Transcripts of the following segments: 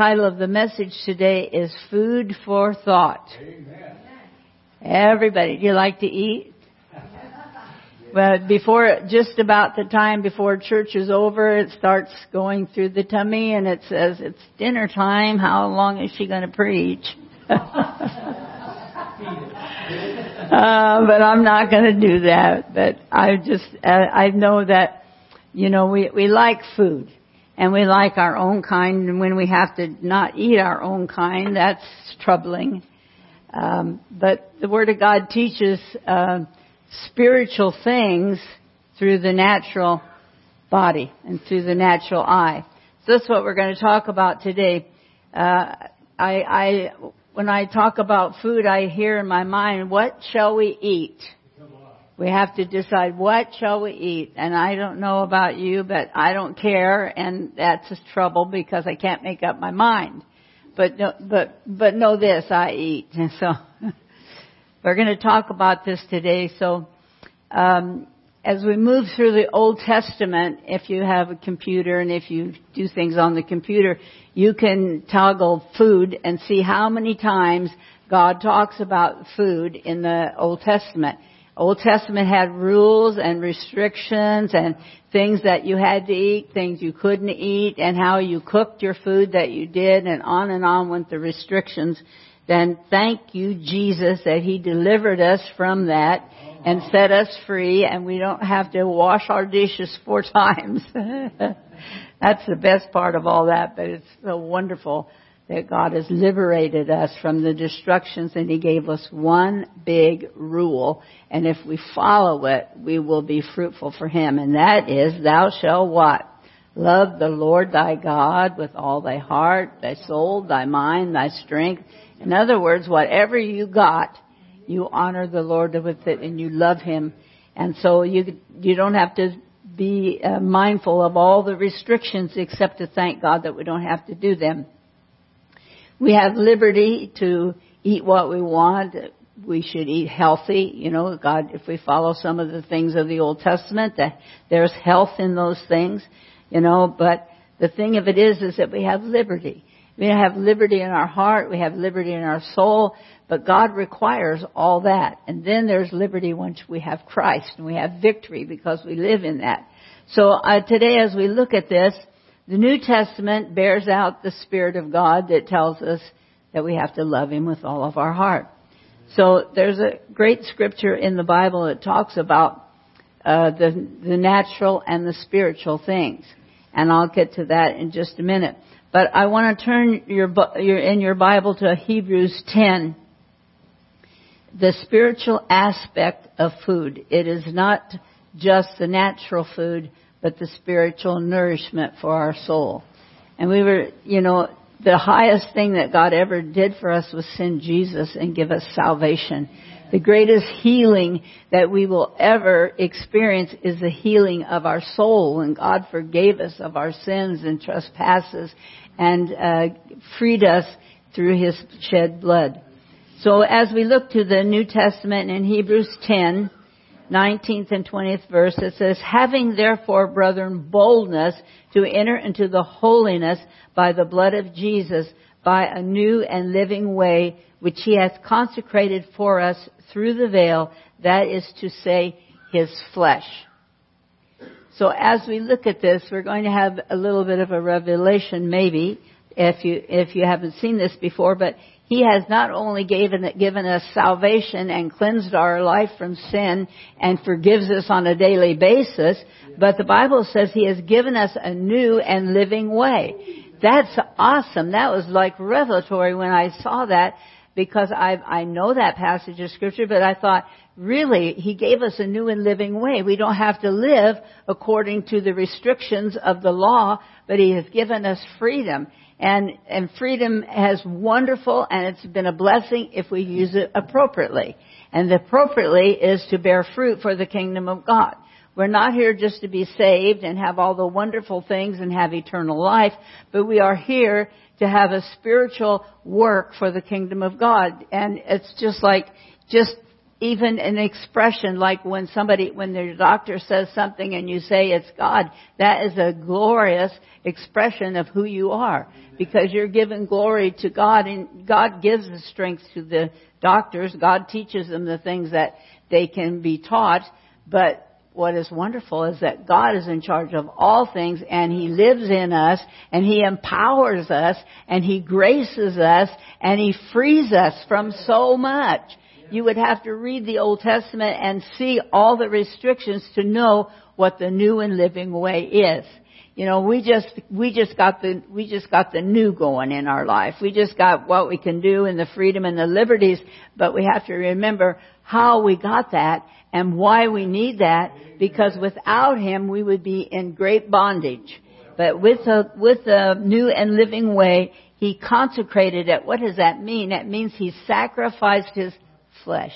title of the message today is Food for Thought. Amen. Everybody, do you like to eat? But before, just about the time before church is over, it starts going through the tummy and it says, it's dinner time. How long is she going to preach? uh, but I'm not going to do that. But I just, uh, I know that, you know, we, we like food and we like our own kind and when we have to not eat our own kind, that's troubling. Um, but the Word of God teaches, uh, spiritual things through the natural body and through the natural eye. So that's what we're going to talk about today. Uh, I, I, when I talk about food, I hear in my mind, what shall we eat? We have to decide what shall we eat. And I don't know about you, but I don't care, and that's a trouble because I can't make up my mind. But but but know this, I eat. And so we're going to talk about this today. So, um, as we move through the Old Testament, if you have a computer and if you do things on the computer, you can toggle food and see how many times God talks about food in the Old Testament. Old Testament had rules and restrictions and things that you had to eat, things you couldn't eat, and how you cooked your food that you did, and on and on went the restrictions then thank you, Jesus, that He delivered us from that and set us free and we don't have to wash our dishes four times. That's the best part of all that, but it's so wonderful that God has liberated us from the destructions and He gave us one big rule. And if we follow it, we will be fruitful for Him. And that is, thou shalt what? Love the Lord thy God with all thy heart, thy soul, thy mind, thy strength, in other words, whatever you got, you honor the Lord with it and you love Him. And so you, you don't have to be uh, mindful of all the restrictions except to thank God that we don't have to do them. We have liberty to eat what we want. We should eat healthy. You know, God, if we follow some of the things of the Old Testament, that there's health in those things, you know, but the thing of it is, is that we have liberty. We have liberty in our heart, we have liberty in our soul, but God requires all that. And then there's liberty once we have Christ and we have victory because we live in that. So uh, today as we look at this, the New Testament bears out the Spirit of God that tells us that we have to love Him with all of our heart. So there's a great scripture in the Bible that talks about uh, the the natural and the spiritual things, and I'll get to that in just a minute. But I want to turn your, your, in your Bible to Hebrews 10. The spiritual aspect of food. It is not just the natural food, but the spiritual nourishment for our soul. And we were, you know, the highest thing that God ever did for us was send Jesus and give us salvation. The greatest healing that we will ever experience is the healing of our soul and God forgave us of our sins and trespasses and uh, freed us through his shed blood. So as we look to the New Testament in Hebrews 10, 19th and 20th verse, it says, Having therefore, brethren, boldness to enter into the holiness by the blood of Jesus, by a new and living way, which he hath consecrated for us through the veil, that is to say, his flesh. So as we look at this, we're going to have a little bit of a revelation maybe if you, if you haven't seen this before, but he has not only given, given us salvation and cleansed our life from sin and forgives us on a daily basis, but the Bible says he has given us a new and living way. That's awesome. That was like revelatory when I saw that because I, I know that passage of scripture, but I thought, really, he gave us a new and living way. We don't have to live according to the restrictions of the law, but he has given us freedom. And, and freedom has wonderful and it's been a blessing if we use it appropriately. And the appropriately is to bear fruit for the kingdom of God. We're not here just to be saved and have all the wonderful things and have eternal life, but we are here to have a spiritual work for the kingdom of God. And it's just like, just even an expression like when somebody, when the doctor says something and you say it's God, that is a glorious expression of who you are. Because you're giving glory to God and God gives the strength to the doctors. God teaches them the things that they can be taught. But what is wonderful is that God is in charge of all things and He lives in us and He empowers us and He graces us and He frees us from so much. You would have to read the Old Testament and see all the restrictions to know what the new and living way is. You know, we just, we just got the, we just got the new going in our life. We just got what we can do and the freedom and the liberties, but we have to remember how we got that and why we need that because without Him we would be in great bondage. But with the, with the new and living way, He consecrated it. What does that mean? That means He sacrificed His flesh.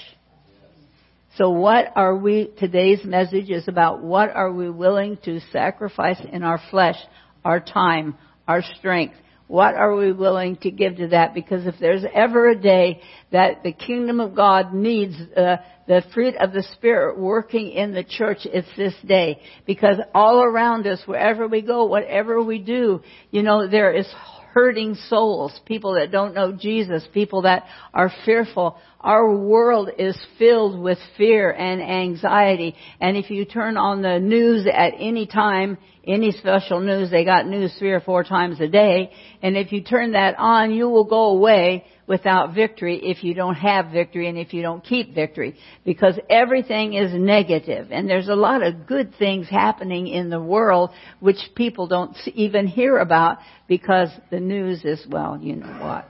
So what are we, today's message is about what are we willing to sacrifice in our flesh, our time, our strength. What are we willing to give to that? Because if there's ever a day that the kingdom of God needs uh, the fruit of the Spirit working in the church, it's this day. Because all around us, wherever we go, whatever we do, you know, there is hurting souls, people that don't know Jesus, people that are fearful. Our world is filled with fear and anxiety. And if you turn on the news at any time, any special news, they got news three or four times a day. And if you turn that on, you will go away without victory if you don't have victory and if you don't keep victory. Because everything is negative. and there's a lot of good things happening in the world which people don't even hear about because the news is, well, you know what.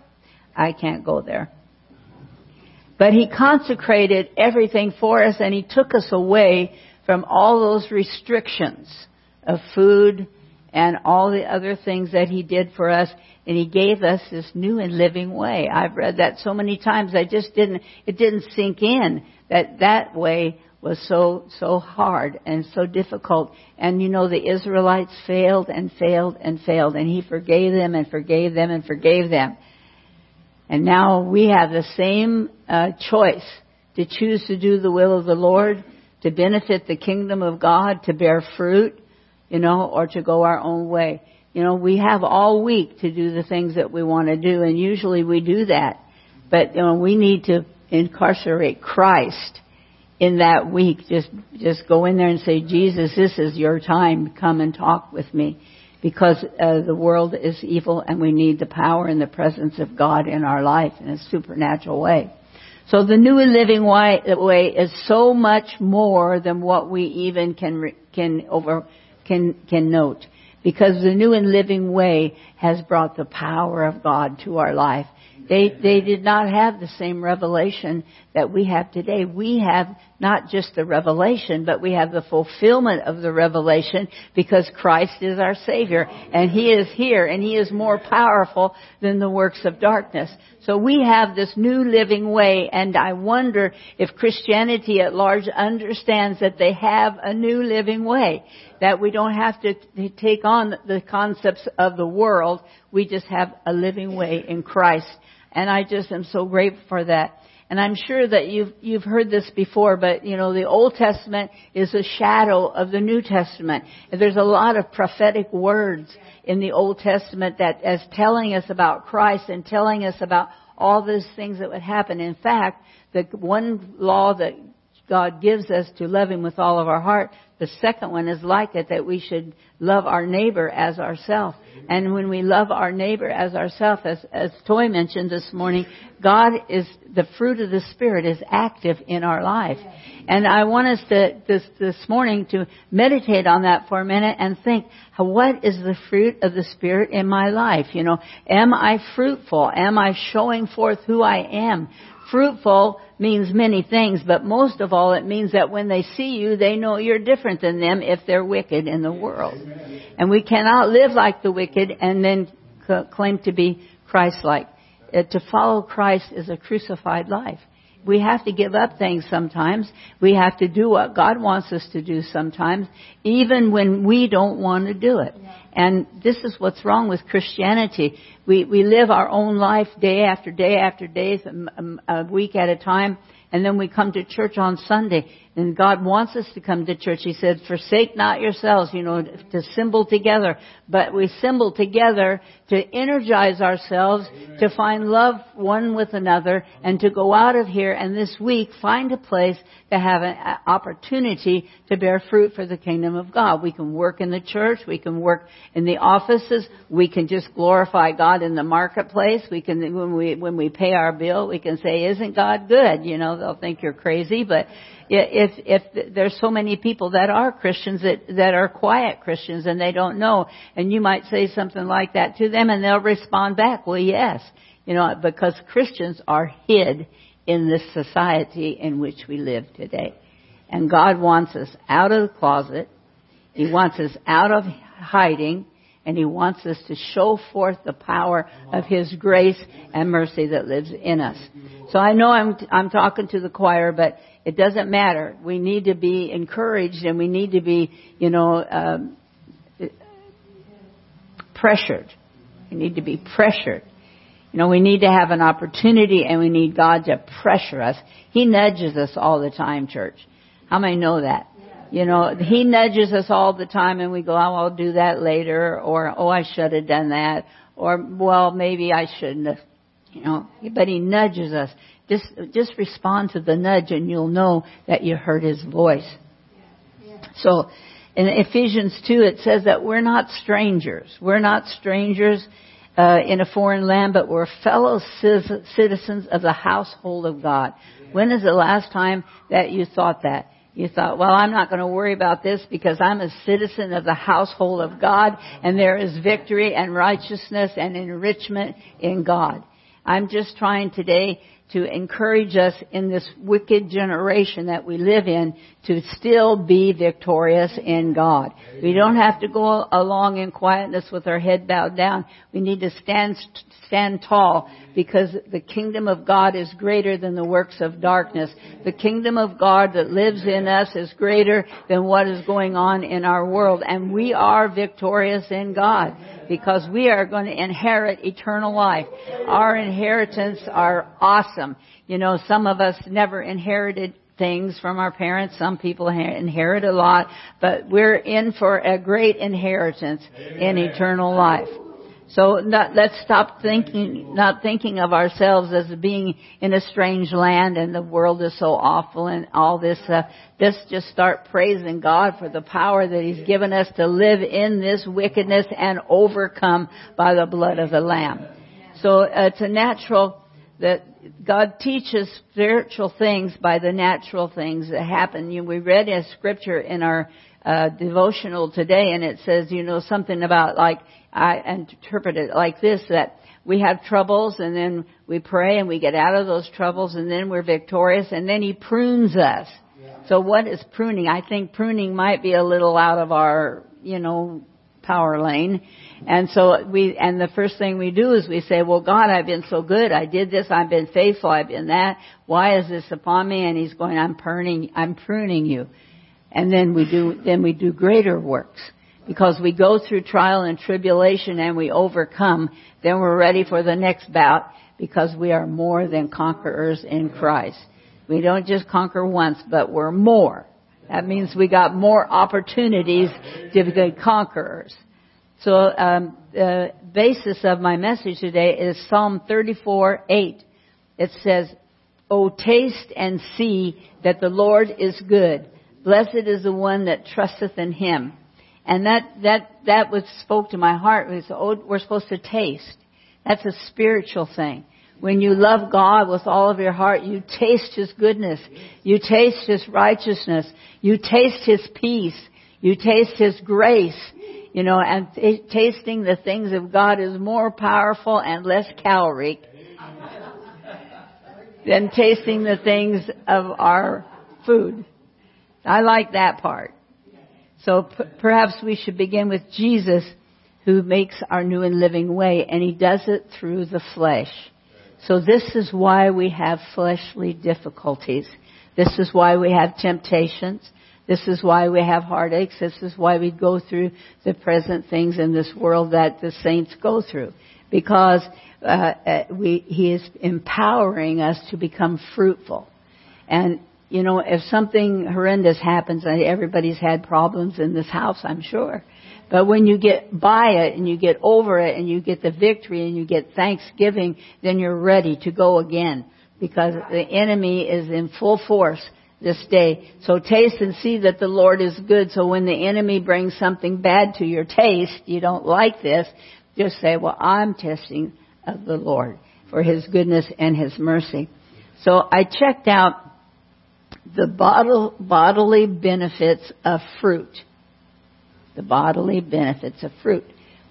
I can't go there. But he consecrated everything for us and he took us away from all those restrictions of food and all the other things that he did for us and he gave us this new and living way. I've read that so many times I just didn't it didn't sink in that that way was so so hard and so difficult and you know the Israelites failed and failed and failed and he forgave them and forgave them and forgave them. And now we have the same uh, choice to choose to do the will of the Lord, to benefit the kingdom of God, to bear fruit, you know, or to go our own way. You know, we have all week to do the things that we want to do, and usually we do that. But you know, we need to incarcerate Christ in that week. Just just go in there and say, Jesus, this is your time. Come and talk with me, because uh, the world is evil, and we need the power and the presence of God in our life in a supernatural way. So the new and living way is so much more than what we even can can over can can note because the new and living way has brought the power of God to our life. They, they did not have the same revelation that we have today. We have not just the revelation, but we have the fulfillment of the revelation because Christ is our Savior and He is here and He is more powerful than the works of darkness. So we have this new living way and I wonder if Christianity at large understands that they have a new living way. That we don't have to take on the concepts of the world. We just have a living way in Christ. And I just am so grateful for that. And I'm sure that you've, you've heard this before, but you know, the Old Testament is a shadow of the New Testament. And there's a lot of prophetic words in the Old Testament that is telling us about Christ and telling us about all those things that would happen. In fact, the one law that God gives us to love Him with all of our heart, the second one is like it, that we should love our neighbor as ourselves. And when we love our neighbor as ourselves, as, as Toy mentioned this morning, God is, the fruit of the Spirit is active in our life. And I want us to, this, this morning to meditate on that for a minute and think, what is the fruit of the Spirit in my life? You know, am I fruitful? Am I showing forth who I am? Fruitful means many things, but most of all it means that when they see you, they know you're different than them if they're wicked in the world. And we cannot live like the wicked and then claim to be Christ-like. Uh, to follow Christ is a crucified life. We have to give up things sometimes. We have to do what God wants us to do sometimes, even when we don't want to do it. And this is what's wrong with Christianity. We, we live our own life day after day after day, a week at a time, and then we come to church on Sunday. And God wants us to come to church. He said, forsake not yourselves, you know, to symbol together. But we symbol together to energize ourselves, to find love one with another, and to go out of here and this week find a place to have an opportunity to bear fruit for the kingdom of God. We can work in the church, we can work in the offices, we can just glorify God in the marketplace. We can, when we, when we pay our bill, we can say, isn't God good? You know, they'll think you're crazy, but if if there's so many people that are Christians that that are quiet Christians and they don't know, and you might say something like that to them, and they'll respond back, "Well, yes," you know, because Christians are hid in this society in which we live today, and God wants us out of the closet. He wants us out of hiding and He wants us to show forth the power of His grace and mercy that lives in us. So I know I'm, I'm talking to the choir, but it doesn't matter. We need to be encouraged and we need to be, you know, um, pressured. We need to be pressured. You know, we need to have an opportunity and we need God to pressure us. He nudges us all the time, church. How many know that? You know, He nudges us all the time and we go, oh, I'll do that later, or, oh, I should have done that, or, well, maybe I shouldn't have, you know, but He nudges us. Just, just respond to the nudge and you'll know that you heard His voice. So, in Ephesians 2 it says that we're not strangers. We're not strangers uh, in a foreign land, but we're fellow citizens of the household of God. When is the last time that you thought that? You thought, well, I'm not going to worry about this because I'm a citizen of the household of God and there is victory and righteousness and enrichment in God. I'm just trying today to encourage us in this wicked generation that we live in to still be victorious in God. We don't have to go along in quietness with our head bowed down. We need to stand, stand tall because the kingdom of God is greater than the works of darkness. The kingdom of God that lives in us is greater than what is going on in our world and we are victorious in God because we are going to inherit eternal life. Our inheritance are awesome. You know, some of us never inherited things from our parents. Some people inherit a lot, but we're in for a great inheritance in eternal life. So not, let's stop thinking, not thinking of ourselves as being in a strange land and the world is so awful and all this. Uh, let's just start praising God for the power that He's given us to live in this wickedness and overcome by the blood of the Lamb. So uh, it's a natural that God teaches spiritual things by the natural things that happen. You we read a scripture in our uh, devotional today, and it says, you know, something about like I interpret it like this: that we have troubles, and then we pray, and we get out of those troubles, and then we're victorious, and then He prunes us. Yeah. So, what is pruning? I think pruning might be a little out of our, you know, power lane. And so we, and the first thing we do is we say, well God, I've been so good. I did this. I've been faithful. I've been that. Why is this upon me? And he's going, I'm pruning, I'm pruning you. And then we do, then we do greater works. Because we go through trial and tribulation and we overcome, then we're ready for the next bout because we are more than conquerors in Christ. We don't just conquer once, but we're more. That means we got more opportunities to be conquerors. So um, the basis of my message today is Psalm 34, 8. It says, "O taste and see that the Lord is good. Blessed is the one that trusteth in Him." And that that that was spoke to my heart. Was, oh, we're supposed to taste. That's a spiritual thing. When you love God with all of your heart, you taste His goodness. You taste His righteousness. You taste His peace. You taste His grace. You know, and t- tasting the things of God is more powerful and less caloric than tasting the things of our food. I like that part. So p- perhaps we should begin with Jesus who makes our new and living way and he does it through the flesh. So this is why we have fleshly difficulties. This is why we have temptations. This is why we have heartaches. This is why we go through the present things in this world that the saints go through. Because uh, uh, we, He is empowering us to become fruitful. And, you know, if something horrendous happens, everybody's had problems in this house, I'm sure. But when you get by it and you get over it and you get the victory and you get thanksgiving, then you're ready to go again because the enemy is in full force this day. So taste and see that the Lord is good. So when the enemy brings something bad to your taste, you don't like this, just say, well, I'm testing of the Lord for His goodness and His mercy. So I checked out the bodily benefits of fruit. The bodily benefits of fruit.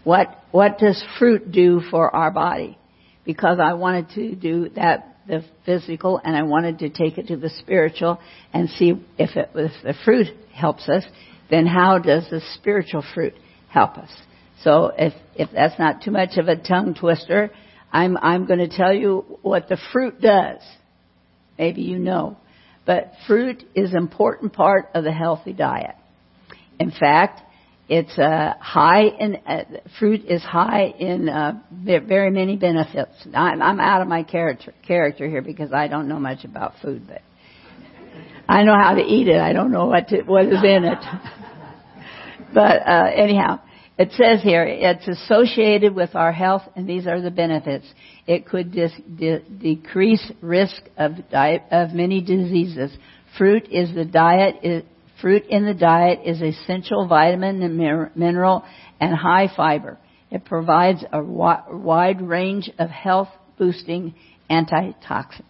What, what does fruit do for our body? Because I wanted to do that the physical and I wanted to take it to the spiritual and see if, it, if the fruit helps us, then how does the spiritual fruit help us? So if, if that's not too much of a tongue twister, I'm, I'm going to tell you what the fruit does. Maybe you know. But fruit is an important part of the healthy diet. In fact, it's uh, high in uh, fruit is high in uh, very many benefits. I'm, I'm out of my character character here because I don't know much about food, but I know how to eat it. I don't know what to, what is in it. but uh, anyhow, it says here it's associated with our health, and these are the benefits. It could dis- de- decrease risk of di- of many diseases. Fruit is the diet Fruit in the diet is essential vitamin and mineral and high fiber. It provides a wide range of health boosting antitoxins.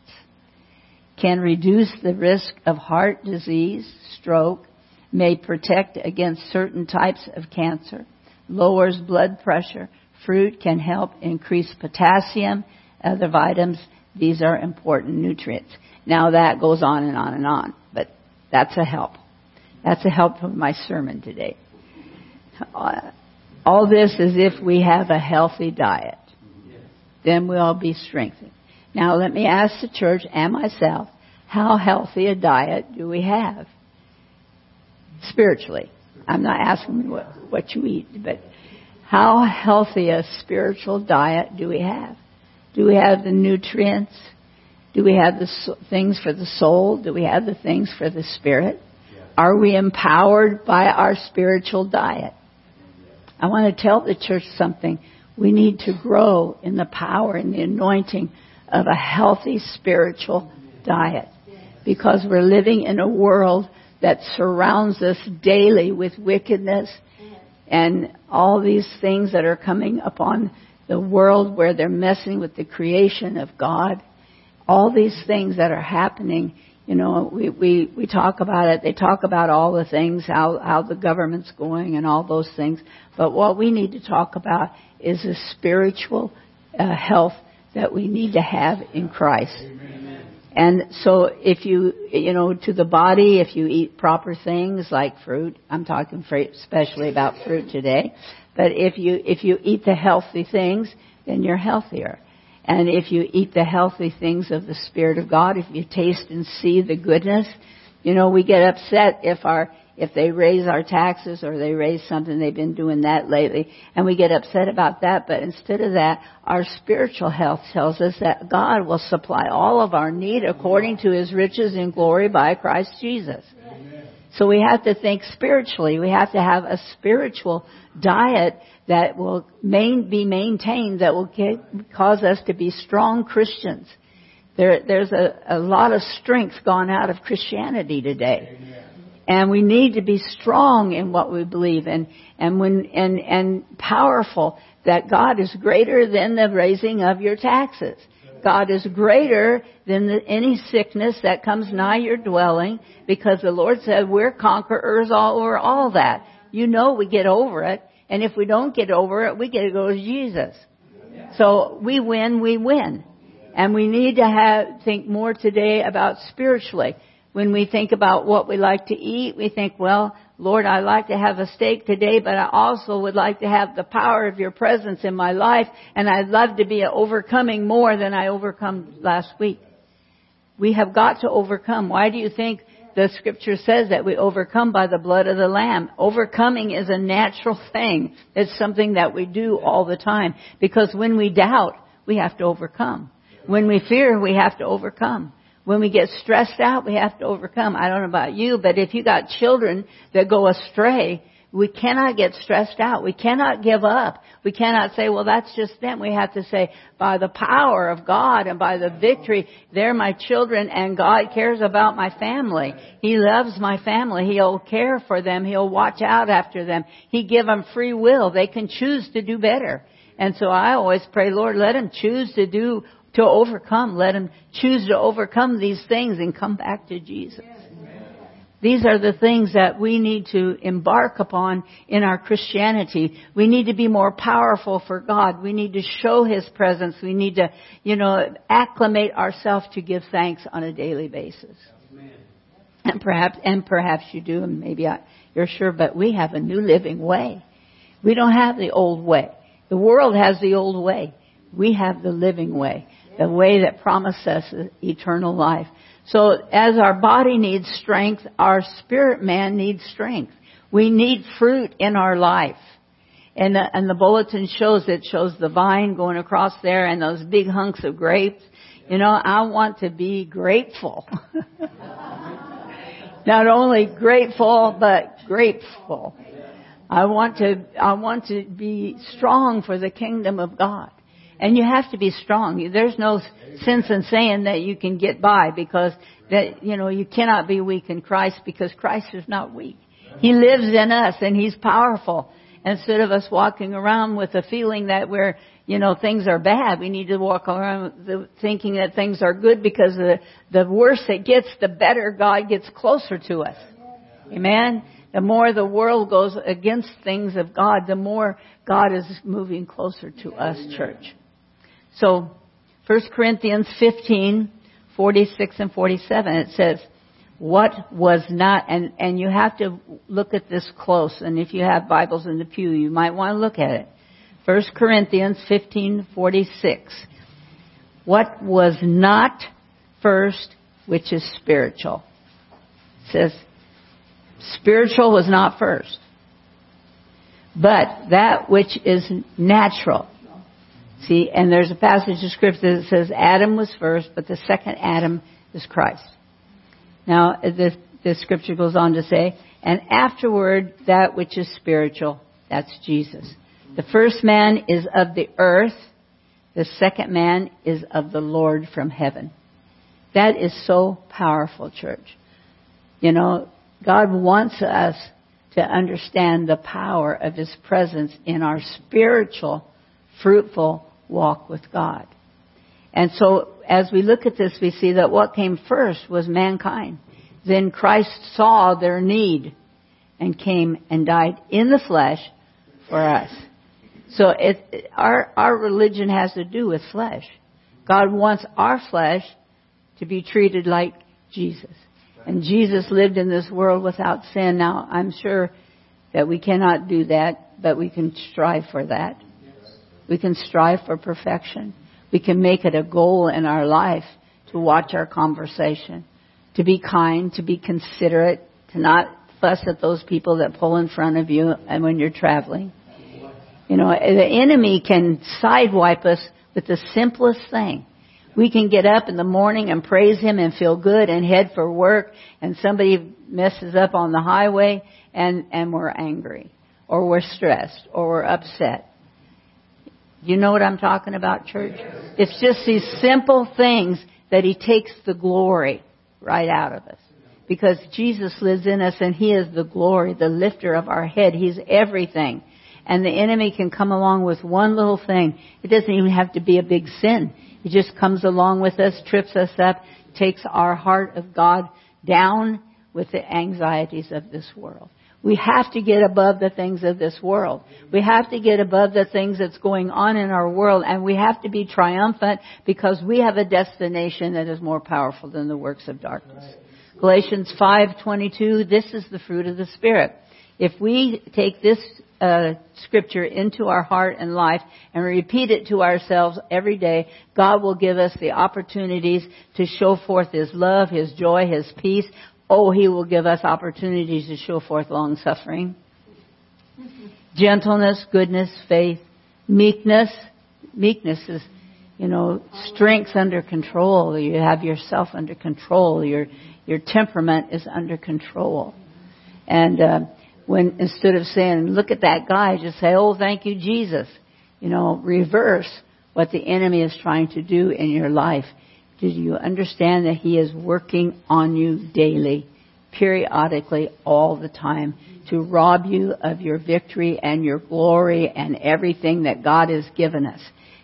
Can reduce the risk of heart disease, stroke, may protect against certain types of cancer, lowers blood pressure. Fruit can help increase potassium, other vitamins. These are important nutrients. Now that goes on and on and on, but that's a help. That's a help of my sermon today. Uh, all this is if we have a healthy diet. Then we'll be strengthened. Now let me ask the church and myself, how healthy a diet do we have? Spiritually. I'm not asking what, what you eat, but how healthy a spiritual diet do we have? Do we have the nutrients? Do we have the things for the soul? Do we have the things for the spirit? Are we empowered by our spiritual diet? I want to tell the church something. We need to grow in the power and the anointing of a healthy spiritual diet because we're living in a world that surrounds us daily with wickedness and all these things that are coming upon the world where they're messing with the creation of God. All these things that are happening you know, we, we, we talk about it. They talk about all the things, how, how the government's going and all those things. But what we need to talk about is the spiritual uh, health that we need to have in Christ. Amen. And so if you, you know, to the body, if you eat proper things like fruit, I'm talking especially about fruit today, but if you, if you eat the healthy things, then you're healthier. And if you eat the healthy things of the Spirit of God, if you taste and see the goodness, you know, we get upset if our, if they raise our taxes or they raise something, they've been doing that lately, and we get upset about that, but instead of that, our spiritual health tells us that God will supply all of our need according to His riches in glory by Christ Jesus. So we have to think spiritually. We have to have a spiritual diet that will main, be maintained, that will get, cause us to be strong Christians. There, there's a, a lot of strength gone out of Christianity today. Amen. And we need to be strong in what we believe and, and when, and, and powerful that God is greater than the raising of your taxes. God is greater than the, any sickness that comes nigh your dwelling because the Lord said we're conquerors all over all that. You know we get over it. And if we don't get over it, we get to go to Jesus. So we win, we win. And we need to have, think more today about spiritually. When we think about what we like to eat, we think, well, Lord, I'd like to have a steak today, but I also would like to have the power of your presence in my life, and I'd love to be overcoming more than I overcome last week. We have got to overcome. Why do you think the scripture says that we overcome by the blood of the Lamb? Overcoming is a natural thing. It's something that we do all the time. Because when we doubt, we have to overcome. When we fear, we have to overcome. When we get stressed out, we have to overcome. I don't know about you, but if you got children that go astray, we cannot get stressed out. We cannot give up. We cannot say, well, that's just them. We have to say, by the power of God and by the victory, they're my children and God cares about my family. He loves my family. He'll care for them. He'll watch out after them. He give them free will. They can choose to do better. And so I always pray, Lord, let them choose to do, to overcome. Let them choose to overcome these things and come back to Jesus. These are the things that we need to embark upon in our Christianity. We need to be more powerful for God. We need to show His presence. We need to, you know, acclimate ourselves to give thanks on a daily basis. And perhaps, and perhaps you do, and maybe I, you're sure, but we have a new living way. We don't have the old way. The world has the old way. We have the living way. The way that promises eternal life. So as our body needs strength, our spirit man needs strength. We need fruit in our life. And the, and the bulletin shows it shows the vine going across there and those big hunks of grapes. You know, I want to be grateful. Not only grateful, but grateful. I want to, I want to be strong for the kingdom of God. And you have to be strong. There's no sense in saying that you can get by because that, you know, you cannot be weak in Christ because Christ is not weak. He lives in us and He's powerful. Instead of us walking around with a feeling that we're, you know, things are bad, we need to walk around thinking that things are good because the, the worse it gets, the better God gets closer to us. Amen? The more the world goes against things of God, the more God is moving closer to us, church. So, 1 Corinthians 15, 46 and 47, it says, what was not, and, and you have to look at this close, and if you have Bibles in the pew, you might want to look at it. 1 Corinthians 15, 46. What was not first, which is spiritual. It says, spiritual was not first. But that which is natural. See, and there's a passage of scripture that says Adam was first, but the second Adam is Christ. Now, the, the scripture goes on to say, and afterward, that which is spiritual, that's Jesus. The first man is of the earth, the second man is of the Lord from heaven. That is so powerful, church. You know, God wants us to understand the power of His presence in our spiritual, fruitful walk with God. And so as we look at this, we see that what came first was mankind. Then Christ saw their need and came and died in the flesh for us. So it, our, our religion has to do with flesh. God wants our flesh to be treated like Jesus. And Jesus lived in this world without sin. Now, I'm sure that we cannot do that, but we can strive for that. We can strive for perfection. We can make it a goal in our life to watch our conversation, to be kind, to be considerate, to not fuss at those people that pull in front of you and when you're traveling. You know, the enemy can sidewipe us with the simplest thing. We can get up in the morning and praise him and feel good and head for work and somebody messes up on the highway and, and we're angry or we're stressed or we're upset. You know what I'm talking about, church? It's just these simple things that He takes the glory right out of us. Because Jesus lives in us and He is the glory, the lifter of our head. He's everything. And the enemy can come along with one little thing. It doesn't even have to be a big sin. He just comes along with us, trips us up, takes our heart of God down with the anxieties of this world. We have to get above the things of this world. We have to get above the things that's going on in our world and we have to be triumphant because we have a destination that is more powerful than the works of darkness. Galatians 5:22 this is the fruit of the spirit. If we take this uh, scripture into our heart and life and repeat it to ourselves every day, God will give us the opportunities to show forth His love, His joy, His peace, Oh, he will give us opportunities to show forth long suffering, gentleness, goodness, faith, meekness. Meekness is, you know, strength under control. You have yourself under control. Your your temperament is under control. And uh, when instead of saying, "Look at that guy," just say, "Oh, thank you, Jesus." You know, reverse what the enemy is trying to do in your life. Do you understand that he is working on you daily, periodically, all the time, to rob you of your victory and your glory and everything that God has given us?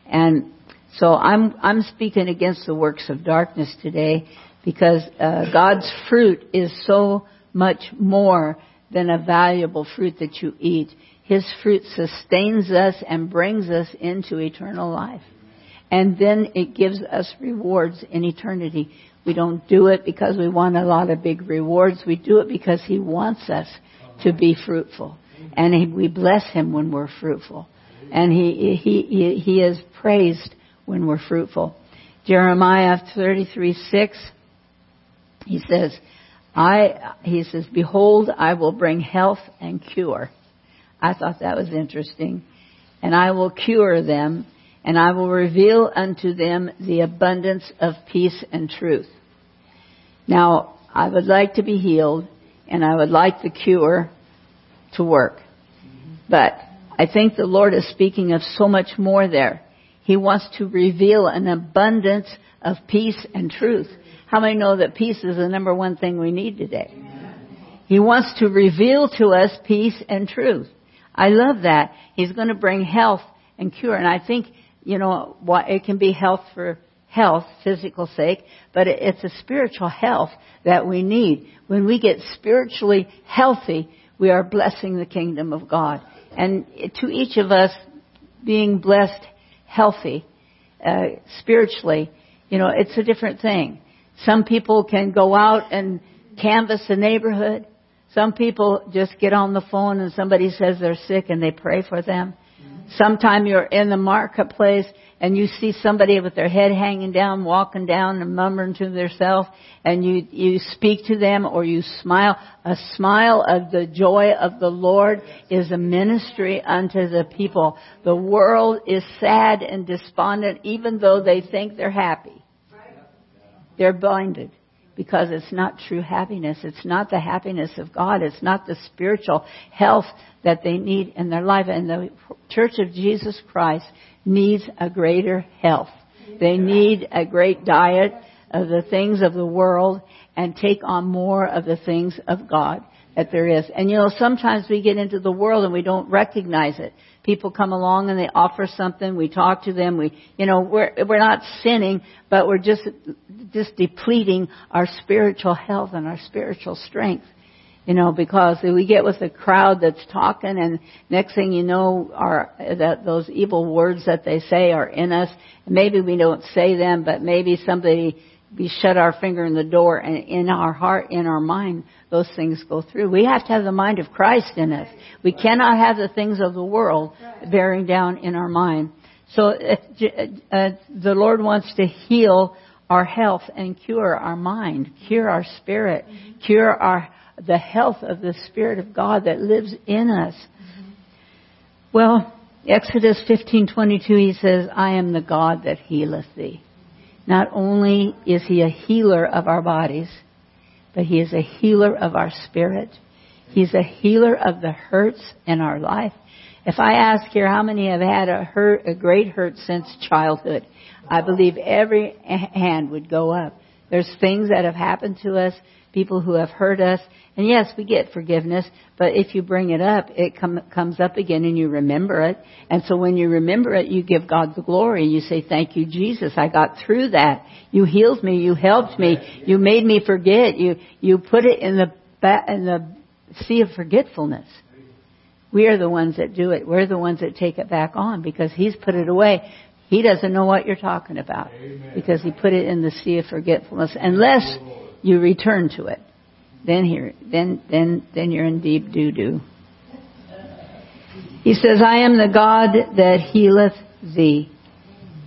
And so I'm I'm speaking against the works of darkness today because uh, God's fruit is so much more than a valuable fruit that you eat. His fruit sustains us and brings us into eternal life. And then it gives us rewards in eternity. We don't do it because we want a lot of big rewards. We do it because He wants us to be fruitful. And he, we bless Him when we're fruitful. And He, He, He, he is praised when we're fruitful. Jeremiah 33 6, he says, I, he says, behold, I will bring health and cure. I thought that was interesting. And I will cure them, and I will reveal unto them the abundance of peace and truth. Now, I would like to be healed, and I would like the cure to work. But I think the Lord is speaking of so much more there. He wants to reveal an abundance of peace and truth. How many know that peace is the number one thing we need today? He wants to reveal to us peace and truth. I love that. He's going to bring health and cure. And I think, you know, it can be health for health, physical sake, but it's a spiritual health that we need. When we get spiritually healthy, we are blessing the kingdom of God. And to each of us, being blessed healthy uh, spiritually, you know, it's a different thing. Some people can go out and canvass the neighborhood. Some people just get on the phone and somebody says they're sick and they pray for them. Sometime you're in the marketplace and you see somebody with their head hanging down, walking down and murmuring to themselves, and you, you speak to them or you smile. A smile of the joy of the Lord is a ministry unto the people. The world is sad and despondent even though they think they're happy. They're blinded because it's not true happiness. It's not the happiness of God. It's not the spiritual health that they need in their life. And the Church of Jesus Christ needs a greater health. They need a great diet of the things of the world and take on more of the things of God that there is. And you know, sometimes we get into the world and we don't recognize it. People come along and they offer something, we talk to them, we, you know, we're, we're not sinning, but we're just, just depleting our spiritual health and our spiritual strength you know, because we get with a crowd that's talking and next thing you know, our, that those evil words that they say are in us. Maybe we don't say them, but maybe somebody, we shut our finger in the door and in our heart, in our mind, those things go through. We have to have the mind of Christ in us. We cannot have the things of the world bearing down in our mind. So uh, uh, the Lord wants to heal our health and cure our mind, cure our spirit, cure our the health of the Spirit of God that lives in us. Mm-hmm. Well, Exodus 15:22 he says, "I am the God that healeth thee." Not only is he a healer of our bodies, but he is a healer of our spirit. He's a healer of the hurts in our life. If I ask here how many have had a hurt, a great hurt since childhood, I believe every hand would go up. There's things that have happened to us, people who have hurt us, and yes, we get forgiveness, but if you bring it up, it com- comes up again and you remember it. And so when you remember it, you give God the glory. and You say, thank you, Jesus. I got through that. You healed me. You helped me. You made me forget. You, you put it in the, ba- in the sea of forgetfulness. We are the ones that do it. We're the ones that take it back on because He's put it away. He doesn't know what you're talking about because He put it in the sea of forgetfulness unless you return to it then here, then, then, then you're in deep doo doo. He says, I am the God that healeth thee.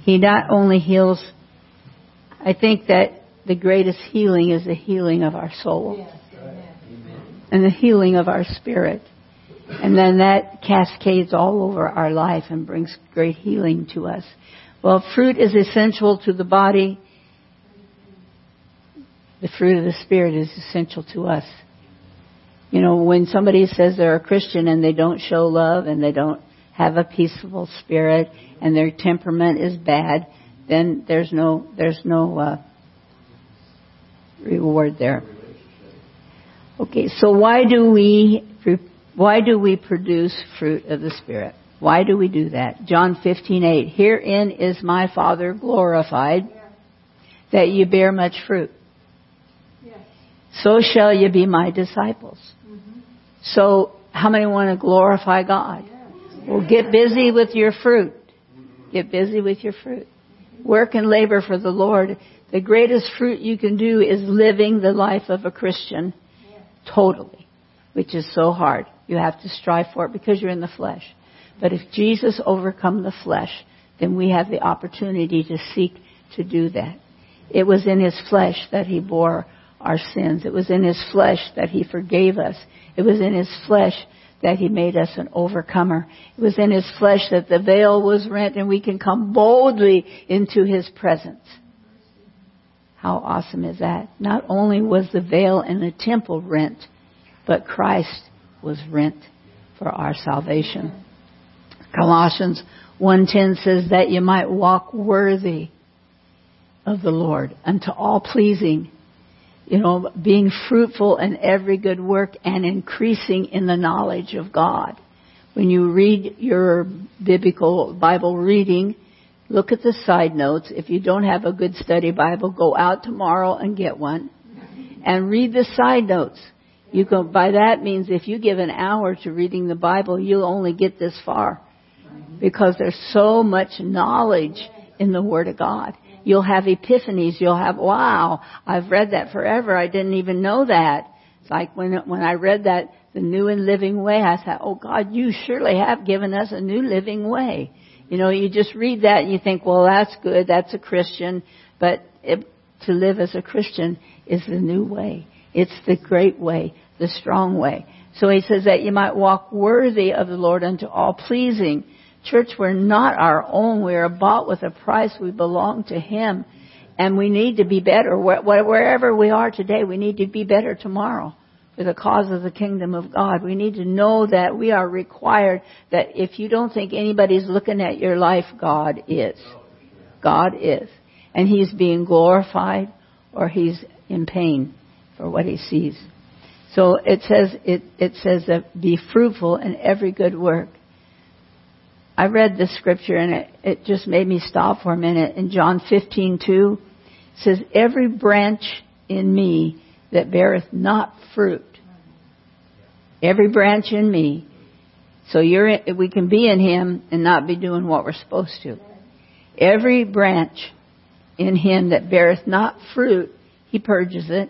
He not only heals, I think that the greatest healing is the healing of our soul. And the healing of our spirit. And then that cascades all over our life and brings great healing to us. Well, fruit is essential to the body. The fruit of the Spirit is essential to us. You know, when somebody says they're a Christian and they don't show love and they don't have a peaceful spirit and their temperament is bad, then there's no, there's no, uh, reward there. Okay, so why do we, why do we produce fruit of the Spirit? Why do we do that? John 15:8. Herein is my Father glorified, that you bear much fruit. So shall you be my disciples. So, how many want to glorify God? Well, get busy with your fruit. Get busy with your fruit. Work and labor for the Lord. The greatest fruit you can do is living the life of a Christian totally, which is so hard. You have to strive for it because you're in the flesh. But if Jesus overcome the flesh, then we have the opportunity to seek to do that. It was in his flesh that he bore our sins. It was in his flesh that he forgave us. It was in his flesh that he made us an overcomer. It was in his flesh that the veil was rent and we can come boldly into his presence. How awesome is that? Not only was the veil in the temple rent, but Christ was rent for our salvation. Colossians 1:10 says that you might walk worthy of the Lord unto all pleasing you know being fruitful in every good work and increasing in the knowledge of God. When you read your biblical bible reading look at the side notes. If you don't have a good study bible go out tomorrow and get one and read the side notes. You go by that means if you give an hour to reading the bible you'll only get this far because there's so much knowledge in the Word of God. You'll have epiphanies. You'll have, wow, I've read that forever. I didn't even know that. It's like when, when I read that, the new and living way, I thought, oh God, you surely have given us a new living way. You know, you just read that and you think, well, that's good. That's a Christian. But it, to live as a Christian is the new way. It's the great way, the strong way. So he says that you might walk worthy of the Lord unto all pleasing Church, we're not our own. We are bought with a price. We belong to Him. And we need to be better. Wherever we are today, we need to be better tomorrow for the cause of the kingdom of God. We need to know that we are required that if you don't think anybody's looking at your life, God is. God is. And He's being glorified or He's in pain for what He sees. So it says, it, it says that be fruitful in every good work I read this scripture and it, it just made me stop for a minute. In John 15:2 says, "Every branch in me that beareth not fruit, every branch in me." So you're in, we can be in Him and not be doing what we're supposed to. Every branch in Him that beareth not fruit, He purges it,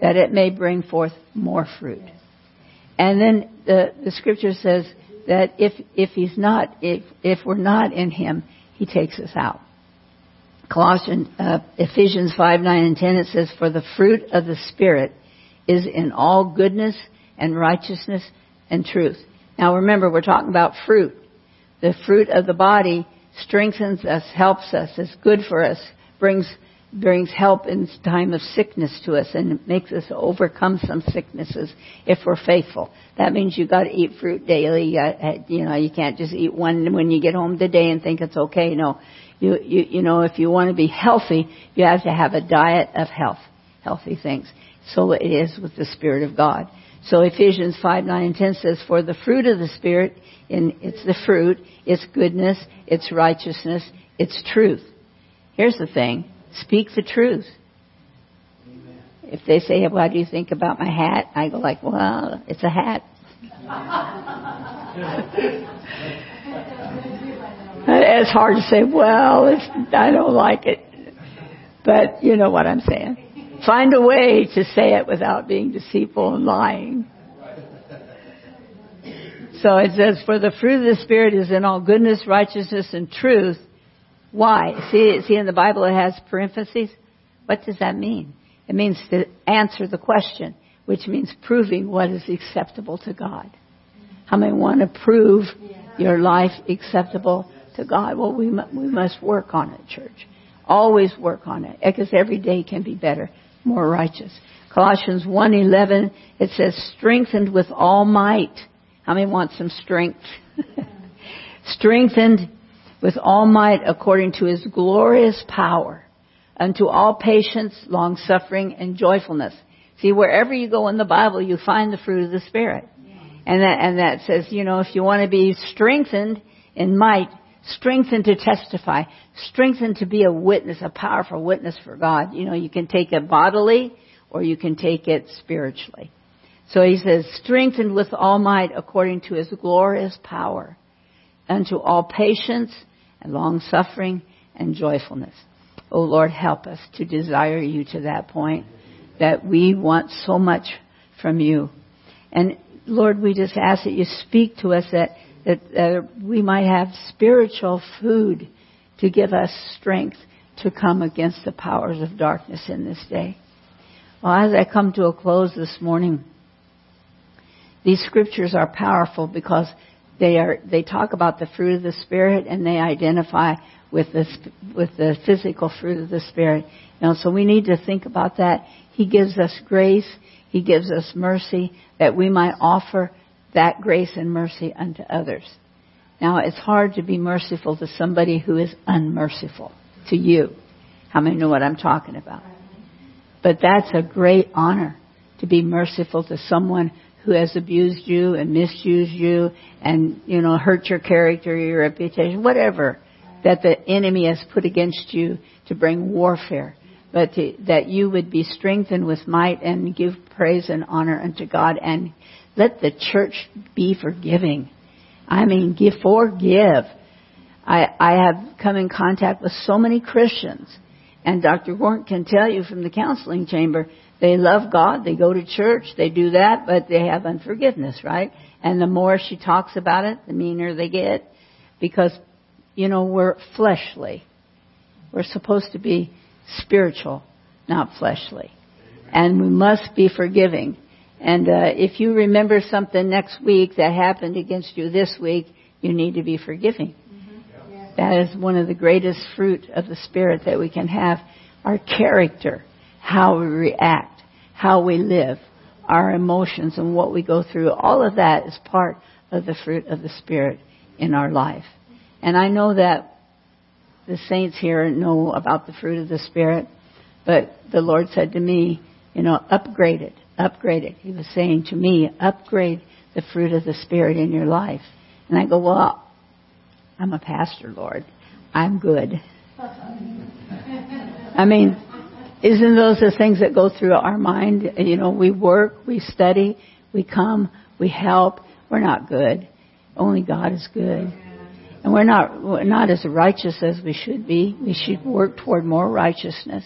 that it may bring forth more fruit. And then the, the scripture says, that if if he's not if if we're not in him, he takes us out. Colossians uh, Ephesians five nine and ten it says, "For the fruit of the spirit is in all goodness and righteousness and truth." Now remember, we're talking about fruit. The fruit of the body strengthens us, helps us, is good for us, brings brings help in time of sickness to us and makes us overcome some sicknesses if we're faithful. That means you got to eat fruit daily. Eh, you know, you can't just eat one when you get home today and think it's okay. No, you you you know, if you want to be healthy, you have to have a diet of health, healthy things. So it is with the Spirit of God. So Ephesians 5, 9, and 10 says, For the fruit of the Spirit, in, it's the fruit, it's goodness, it's righteousness, it's truth. Here's the thing Speak the truth. Amen. If they say, "What do you think about my hat?" I go like, "Well, it's a hat." it's hard to say. Well, I don't like it, but you know what I'm saying. Find a way to say it without being deceitful and lying. So it says, for the fruit of the Spirit is in all goodness, righteousness, and truth, why? See, see in the Bible it has parentheses. What does that mean? It means to answer the question, which means proving what is acceptable to God. How many want to prove your life acceptable to God. Well, we, we must work on it, church. Always work on it, because every day can be better, more righteous. Colossians 1:11 it says strengthened with all might. How many want some strength? strengthened with all might according to his glorious power unto all patience, long suffering and joyfulness. See, wherever you go in the Bible, you find the fruit of the Spirit. And that, and that says, you know, if you want to be strengthened in might, strengthened to testify, strengthened to be a witness, a powerful witness for God. You know, you can take it bodily or you can take it spiritually. So he says, strengthened with all might according to his glorious power unto all patience and long suffering and joyfulness. Oh Lord, help us to desire you to that point that we want so much from you. And Lord, we just ask that you speak to us that, that, that we might have spiritual food to give us strength to come against the powers of darkness in this day. Well, as I come to a close this morning, these scriptures are powerful because they are they talk about the fruit of the spirit and they identify with the with the physical fruit of the spirit. You know, so we need to think about that. He gives us grace. He gives us mercy that we might offer that grace and mercy unto others. Now, it's hard to be merciful to somebody who is unmerciful to you. How many know what I'm talking about? But that's a great honor to be merciful to someone who has abused you and misused you and, you know, hurt your character, your reputation, whatever that the enemy has put against you to bring warfare but to, that you would be strengthened with might and give praise and honor unto God and let the church be forgiving. I mean, give, forgive. I, I have come in contact with so many Christians, and Dr. Gort can tell you from the counseling chamber, they love God, they go to church, they do that, but they have unforgiveness, right? And the more she talks about it, the meaner they get, because, you know, we're fleshly. We're supposed to be spiritual, not fleshly. And we must be forgiving. And uh, if you remember something next week that happened against you this week, you need to be forgiving. That is one of the greatest fruit of the Spirit that we can have. Our character, how we react, how we live, our emotions and what we go through, all of that is part of the fruit of the Spirit in our life. And I know that the saints here know about the fruit of the Spirit, but the Lord said to me, you know, upgrade it, upgrade it. He was saying to me, upgrade the fruit of the Spirit in your life. And I go, well, I'm a pastor, Lord. I'm good. I mean, isn't those the things that go through our mind? You know, we work, we study, we come, we help. We're not good. Only God is good. And we're not, we're not as righteous as we should be. We should work toward more righteousness.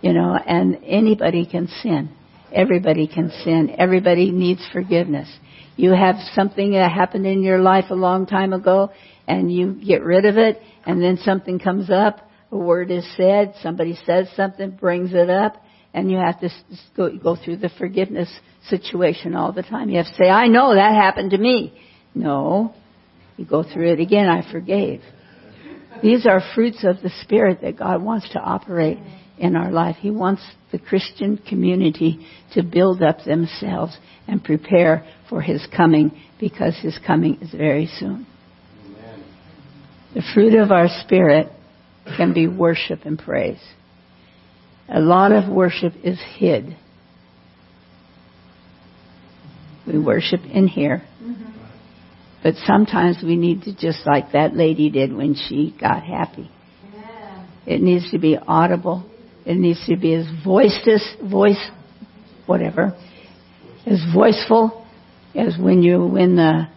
You know, and anybody can sin. Everybody can sin. Everybody needs forgiveness. You have something that happened in your life a long time ago and you get rid of it and then something comes up, a word is said, somebody says something, brings it up, and you have to go, go through the forgiveness situation all the time. You have to say, I know that happened to me. No, you go through it again, I forgave. These are fruits of the Spirit that God wants to operate in our life. He wants the Christian community to build up themselves and prepare for His coming because His coming is very soon. The fruit of our Spirit can be worship and praise. A lot of worship is hid. We worship in here. Mm-hmm. But sometimes we need to just like that lady did when she got happy. It needs to be audible. It needs to be as voiceless, voice, whatever, as voiceful as when you win the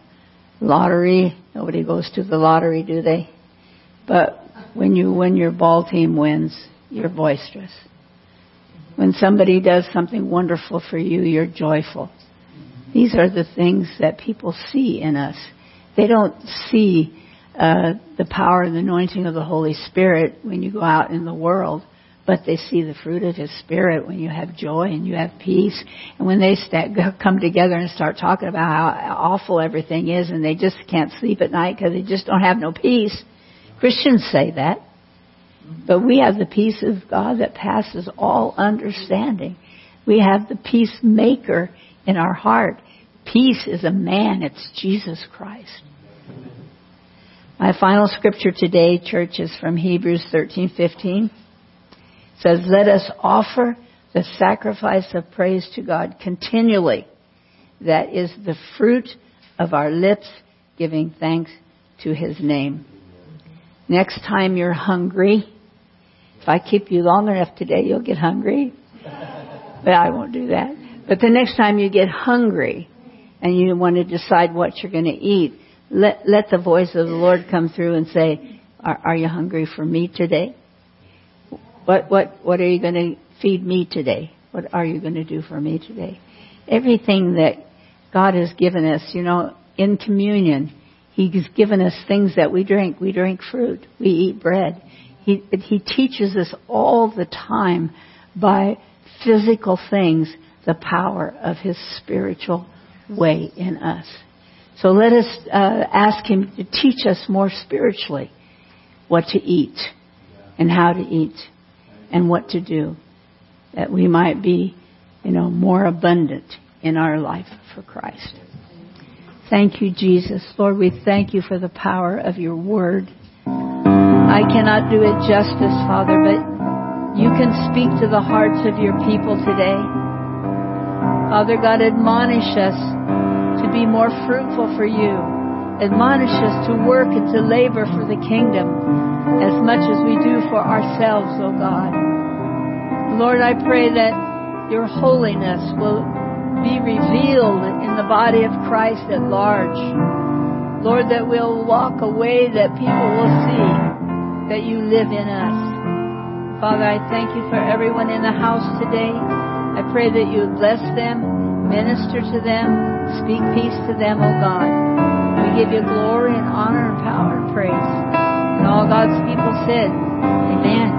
lottery. Nobody goes to the lottery, do they? But when you when your ball team wins, you're boisterous. When somebody does something wonderful for you, you're joyful. These are the things that people see in us. They don't see uh, the power and the anointing of the Holy Spirit when you go out in the world, but they see the fruit of His Spirit when you have joy and you have peace. And when they come together and start talking about how awful everything is and they just can't sleep at night because they just don't have no peace, Christians say that. But we have the peace of God that passes all understanding. We have the peacemaker in our heart. Peace is a man. It's Jesus Christ. My final scripture today, church, is from Hebrews 13:15. Says, "Let us offer the sacrifice of praise to God continually. That is the fruit of our lips, giving thanks to His name." Next time you're hungry, if I keep you long enough today, you'll get hungry. But I won't do that. But the next time you get hungry and you want to decide what you're going to eat, let, let the voice of the Lord come through and say, are, are you hungry for me today? What, what, what are you going to feed me today? What are you going to do for me today? Everything that God has given us, you know, in communion, He's given us things that we drink. We drink fruit. We eat bread. He, he teaches us all the time by physical things the power of His spiritual way in us. So let us uh, ask Him to teach us more spiritually what to eat and how to eat and what to do that we might be, you know, more abundant in our life for Christ. Thank you, Jesus. Lord, we thank you for the power of your word. I cannot do it justice, Father, but you can speak to the hearts of your people today. Father God, admonish us to be more fruitful for you. Admonish us to work and to labor for the kingdom as much as we do for ourselves, O oh God. Lord, I pray that your holiness will be revealed in the body of Christ at large. Lord, that we'll walk away that people will see that you live in us. Father, I thank you for everyone in the house today. I pray that you bless them, minister to them, Speak peace to them, O God. Give you glory and honor and power and praise. And all God's people said, Amen.